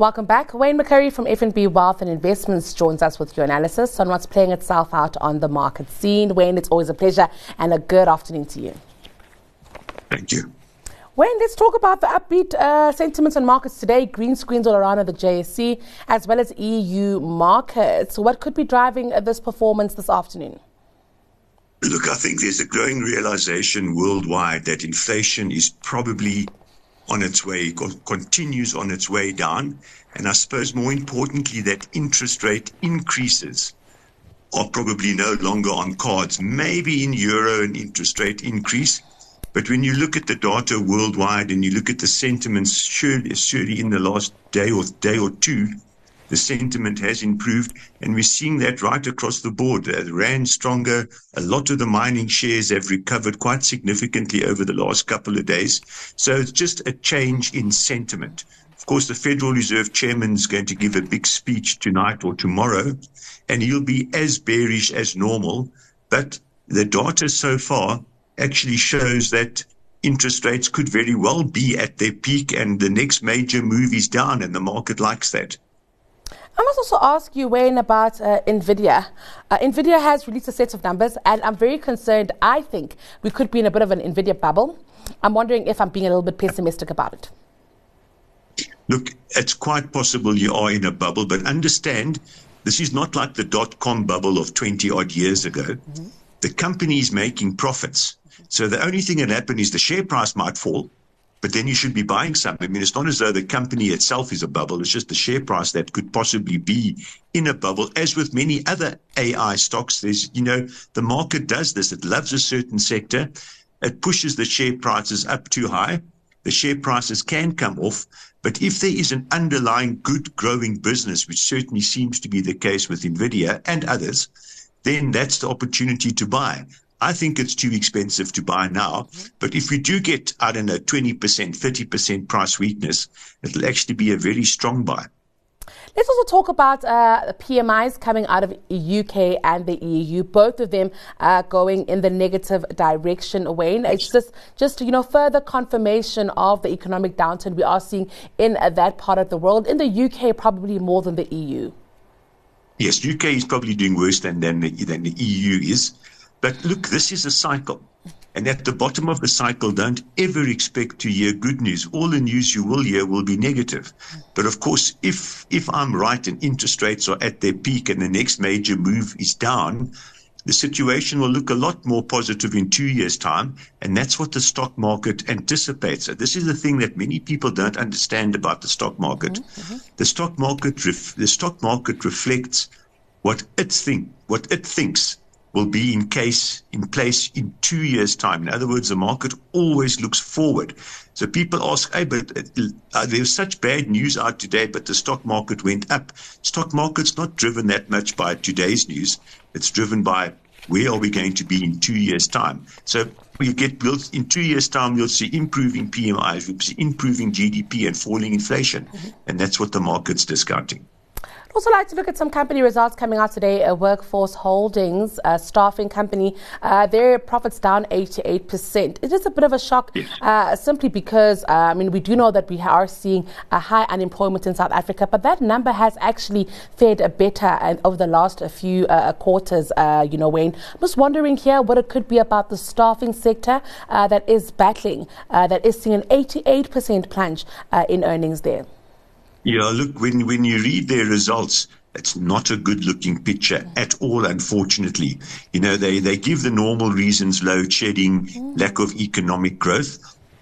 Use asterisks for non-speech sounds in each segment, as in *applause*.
Welcome back. Wayne McCurrie from FNB Wealth and Investments joins us with your analysis on what's playing itself out on the market scene. Wayne, it's always a pleasure and a good afternoon to you. Thank you. Wayne, let's talk about the upbeat uh, sentiments on markets today. Green screens all around at the JSE as well as EU markets. What could be driving this performance this afternoon? Look, I think there's a growing realization worldwide that inflation is probably on its way, continues on its way down. And I suppose more importantly, that interest rate increases are probably no longer on cards. Maybe in euro an interest rate increase. But when you look at the data worldwide and you look at the sentiments, surely, surely in the last day or day or two, the sentiment has improved, and we're seeing that right across the board. Uh, the rand stronger. A lot of the mining shares have recovered quite significantly over the last couple of days. So it's just a change in sentiment. Of course, the Federal Reserve Chairman is going to give a big speech tonight or tomorrow, and he'll be as bearish as normal. But the data so far actually shows that interest rates could very well be at their peak and the next major move is down, and the market likes that. I must also ask you, Wayne, about uh, NVIDIA. Uh, NVIDIA has released a set of numbers, and I'm very concerned. I think we could be in a bit of an NVIDIA bubble. I'm wondering if I'm being a little bit pessimistic about it. Look, it's quite possible you are in a bubble, but understand this is not like the dot com bubble of 20 odd years ago. Mm-hmm. The company is making profits. So the only thing that happen is the share price might fall, but then you should be buying something. I mean, it's not as though the company itself is a bubble. It's just the share price that could possibly be in a bubble. As with many other AI stocks, there's, you know, the market does this. It loves a certain sector. It pushes the share prices up too high. The share prices can come off. But if there is an underlying good growing business, which certainly seems to be the case with NVIDIA and others, then that's the opportunity to buy. I think it's too expensive to buy now. But if we do get, I don't know, 20%, 30% price weakness, it'll actually be a very strong buy. Let's also talk about uh, PMIs coming out of UK and the EU. Both of them uh, going in the negative direction. Wayne, it's just just you know further confirmation of the economic downturn we are seeing in uh, that part of the world. In the UK, probably more than the EU. Yes, UK is probably doing worse than than the, than the EU is. But look, this is a cycle. And at the bottom of the cycle, don't ever expect to hear good news. All the news you will hear will be negative. But of course, if, if I'm right and interest rates are at their peak and the next major move is down, the situation will look a lot more positive in two years' time. And that's what the stock market anticipates. So this is the thing that many people don't understand about the stock market. Mm-hmm. mm-hmm. The stock market, ref- the stock market reflects what it think, what it thinks will be in case in place in two years' time. In other words, the market always looks forward. So people ask, hey, but uh, there's such bad news out today, but the stock market went up. Stock market's not driven that much by today's news. It's driven by where are we going to be in two years' time. So we get built in two years' time, you'll see improving PMIs, we'll see improving GDP and falling inflation. Mm-hmm. And that's what the market's discounting. I'd also like to look at some company results coming out today. Uh, Workforce Holdings, a staffing company, uh, their profits down 88%. It is a bit of a shock uh, simply because, uh, I mean, we do know that we are seeing a high unemployment in South Africa, but that number has actually fared better over the last few uh, quarters, uh, you know, Wayne. I'm just wondering here what it could be about the staffing sector that is battling, that is seeing an 88% plunge in earnings there. Yeah, look, when, when you read their results, it's not a good looking picture at all, unfortunately. You know, they, they give the normal reasons, load shedding, lack of economic growth.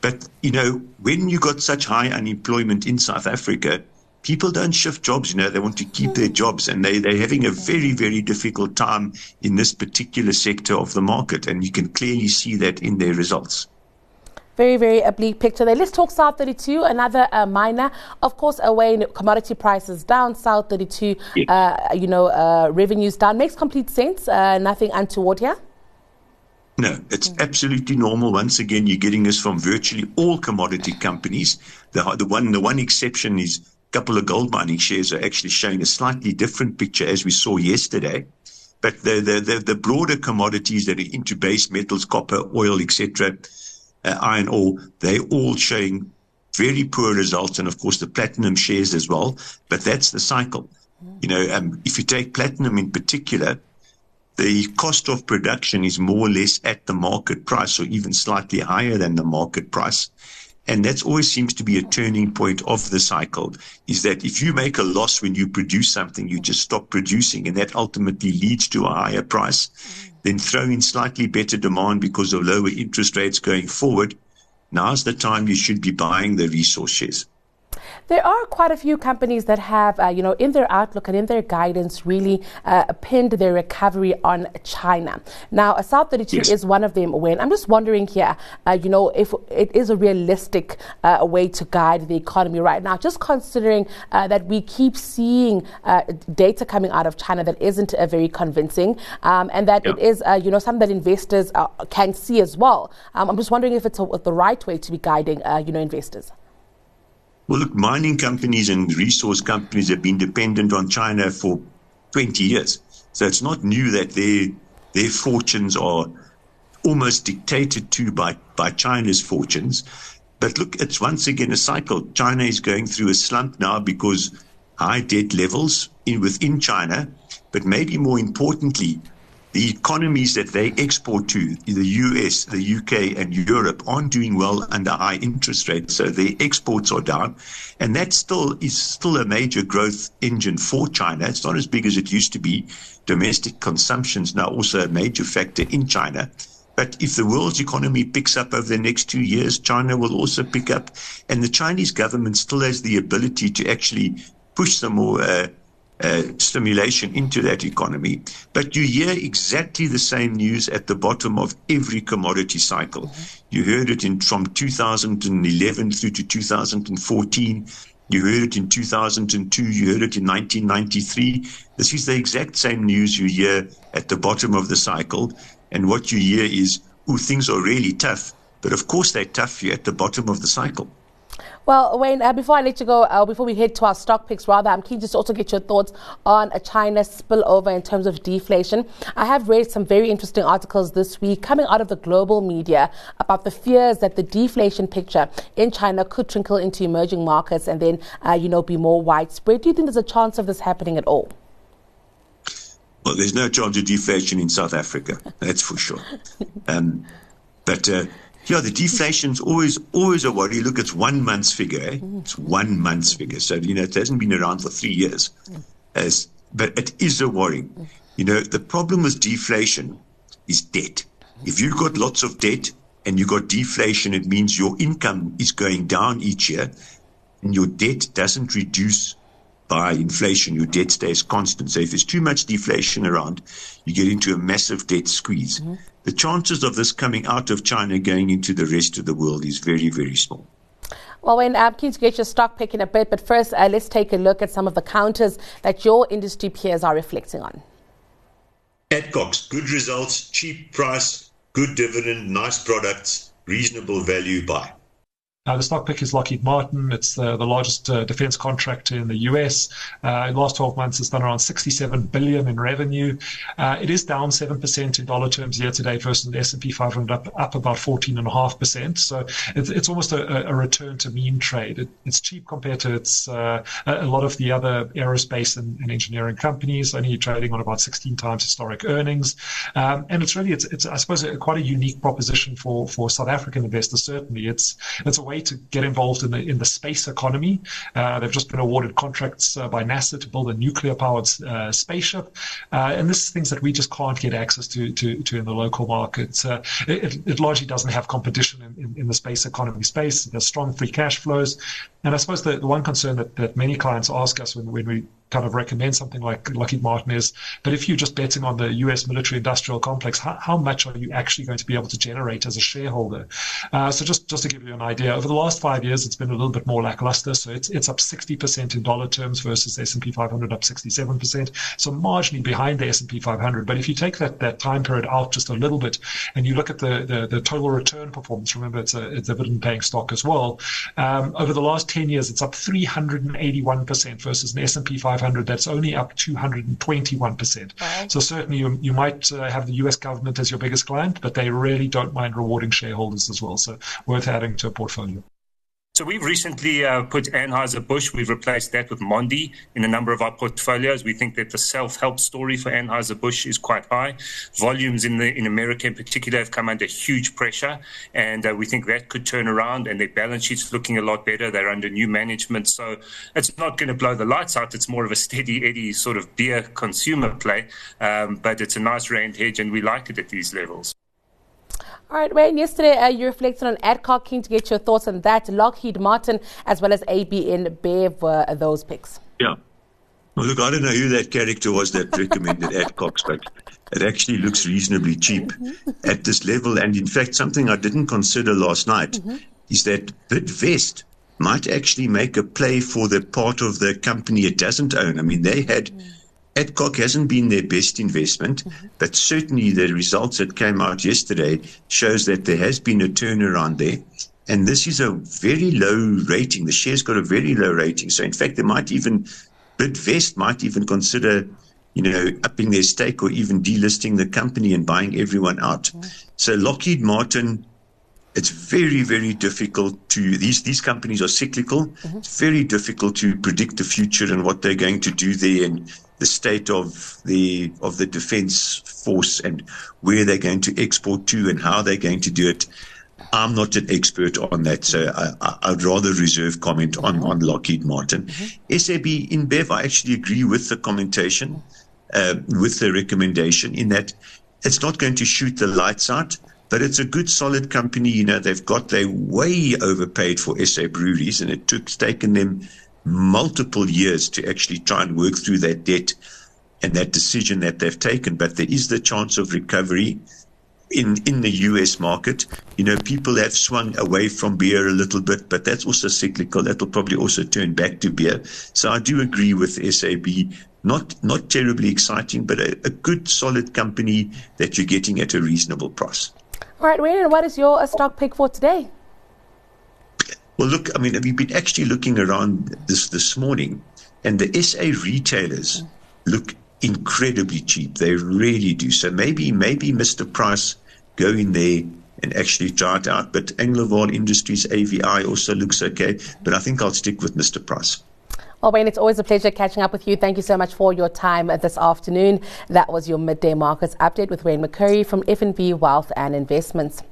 But, you know, when you got such high unemployment in South Africa, people don't shift jobs, you know, they want to keep their jobs and they, they're having a very, very difficult time in this particular sector of the market. And you can clearly see that in their results very, very oblique picture there. Let's talk South 32, another uh, miner. Of course, away in commodity prices down, South 32, uh, you know, uh, revenues down. Makes complete sense. Uh, nothing untoward here. No, it's mm. absolutely normal. Once again, you're getting this from virtually all commodity companies. The, the one, the one exception is a couple of gold mining shares are actually showing a slightly different picture as we saw yesterday. But the, the, the, the broader commodities that are into base metals, copper, oil, etc., uh, iron ore, they're all showing very poor results, and of course the platinum shares as well. But that's the cycle. You know, um, if you take platinum in particular, the cost of production is more or less at the market price or even slightly higher than the market price. And that always seems to be a turning point of the cycle is that if you make a loss when you produce something, you just stop producing and that ultimately leads to a higher price. Then throw in slightly better demand because of lower interest rates going forward. Now's the time you should be buying the resource shares. There are quite a few companies that have, uh, you know, in their outlook and in their guidance, really uh, pinned their recovery on China. Now, South 32 yes. is one of them. Wayne I'm just wondering here, uh, you know, if it is a realistic uh, way to guide the economy right now, just considering uh, that we keep seeing uh, data coming out of China that isn't very convincing, um, and that yep. it is, you know, something that investors can see as well. Um, I'm just wondering if it's a, the right way to be guiding, you know, investors. Well, look, mining companies and resource companies have been dependent on China for 20 years. So it's not new that their, their fortunes are almost dictated to by, by China's fortunes. But look, it's once again a cycle. China is going through a slump now because high debt levels in, within China, but maybe more importantly, the economies that they export to, the US, the UK, and Europe, aren't doing well under high interest rates. So their exports are down. And that still is still a major growth engine for China. It's not as big as it used to be. Domestic consumption is now also a major factor in China. But if the world's economy picks up over the next two years, China will also pick up. And the Chinese government still has the ability to actually push some more uh, uh, stimulation into that economy. But you hear exactly the same news at the bottom of every commodity cycle. Mm-hmm. You heard it in from 2011 through to 2014. You heard it in 2002. You heard it in 1993. This is the exact same news you hear at the bottom of the cycle. And what you hear is, oh, things are really tough. But of course, they're tough here at the bottom of the cycle. Well, Wayne, uh, before I let you go, uh, before we head to our stock picks, rather, I'm keen just to also get your thoughts on a China spillover in terms of deflation. I have read some very interesting articles this week coming out of the global media about the fears that the deflation picture in China could trickle into emerging markets and then, uh, you know, be more widespread. Do you think there's a chance of this happening at all? Well, there's no chance of deflation in South Africa, that's for sure. *laughs* Um, but uh, yeah, the deflation's always always a worry. Look, it's one month's figure. Eh? Mm. It's one month's figure. So you know it hasn't been around for three years, mm. as but it is a worry. Mm. You know the problem with deflation is debt. If you've got lots of debt and you've got deflation, it means your income is going down each year, and your debt doesn't reduce by inflation. Your debt stays constant. So if there's too much deflation around, you get into a massive debt squeeze. Mm-hmm the chances of this coming out of China going into the rest of the world is very, very small. Well, Wayne I'm keen to get your stock pick in a bit, but first, uh, let's take a look at some of the counters that your industry peers are reflecting on. Adcox, good results, cheap price, good dividend, nice products, reasonable value buy. Uh, the stock pick is Lockheed Martin. It's the, the largest uh, defense contractor in the US. Uh, in the last 12 months, it's done around 67 billion in revenue. Uh, it is down 7% in dollar terms year to date versus the S&P 500 up, up about 14.5%. So it's, it's almost a, a return to mean trade. It, it's cheap compared to its uh, a lot of the other aerospace and, and, engineering companies, only trading on about 16 times historic earnings. Um, and it's really, it's, it's I suppose, a, quite a unique proposition for, for South African investors. Certainly, it's it's a way to get involved in the in the space economy. Uh, they've just been awarded contracts uh, by NASA to build a nuclear powered uh, spaceship, uh, and this is things that we just can't get access to to, to in the local market. Uh, it, it, largely doesn't have competition in, in, in, the space economy space. There's strong free cash flows, and I suppose the, the one concern that, that many clients ask us when, when we kind of recommend something like Lockheed Martin is. But if you're just betting on the US military industrial complex, how, how much are you actually going to be able to generate as a shareholder? Uh, so just, just to give you an idea, over the last five years, it's been a little bit more lackluster. So it's, it's up 60% in dollar terms versus S&P 500 up 67%. So marginally behind the S&P 500. But if you take that, that time period out just a little bit and you look at the, the, the total return performance, remember it's a, a dividend paying stock as well. Um, over the last 10 years, it's up 381% versus an S&P 500 500, that's only up 221%. Right. So certainly you, you might uh, have the US government as your biggest client, but they really don't mind rewarding shareholders as well. So worth adding to a portfolio. So we've recently uh, put Anheuser-Busch, we've replaced that with Mondi in a number of our portfolios. We think that the self-help story for Anheuser-Busch is quite high. Volumes in the in America in particular have come under huge pressure, and uh, we think that could turn around and their balance sheet's looking a lot better. They're under new management, so it's not going to blow the lights out. It's more of a steady eddy sort of beer consumer play, um, but it's a nice rand hedge, and we like it at these levels. All right, Wayne, yesterday uh, you reflected on Adcock. Keen to get your thoughts on that. Lockheed Martin as well as AB InBev were those picks. Yeah. Well, look, I don't know who that character was that recommended Adcock, but it actually looks reasonably cheap mm-hmm. at this level. And in fact, something I didn't consider last night mm-hmm. is that Bidvest might actually make a play for the part of the company it doesn't own. I mean, they had. Mm-hmm Adcock hasn't been their best investment, mm-hmm. but certainly the results that came out yesterday shows that there has been a turnaround there. And this is a very low rating. The share's got a very low rating. So in fact, they might even, Bidvest might even consider, you know, upping their stake or even delisting the company and buying everyone out. Mm-hmm. So Lockheed Martin, it's very, very difficult to these these companies are cyclical. Mm-hmm. It's very difficult to predict the future and what they're going to do there and the state of the of the defence force and where they're going to export to and how they're going to do it. I'm not an expert on that, so I, would rather reserve comment on, on Lockheed Martin. Mm-hmm. SAB InBev, I actually agree with the commentation, uh, with the recommendation in that it's not going to shoot the lights out, but it's a good, solid company. You know, they've got, they way overpaid for SA breweries, and it took, it's taken them multiple years to actually try and work through that debt and that decision that they've taken. But there is the chance of recovery in, in the US market. You know, people have swung away from beer a little bit, but that's also cyclical. That'll probably also turn back to beer. So I do agree with SAB. Not, not terribly exciting, but a, a good, solid company that you're getting at a reasonable price. All right, Wayne, what is your stock pick for today? Well, look, I mean, we've been actually looking around this this morning, and the SA retailers look incredibly cheap. They really do. So maybe maybe Mr. Price go in there and actually try it out. But Anglovaal Industries AVI also looks okay. But I think I'll stick with Mr. Price. Well, Wayne, it's always a pleasure catching up with you. Thank you so much for your time this afternoon. That was your midday markets update with Wayne McCurrie from FNB Wealth and Investments.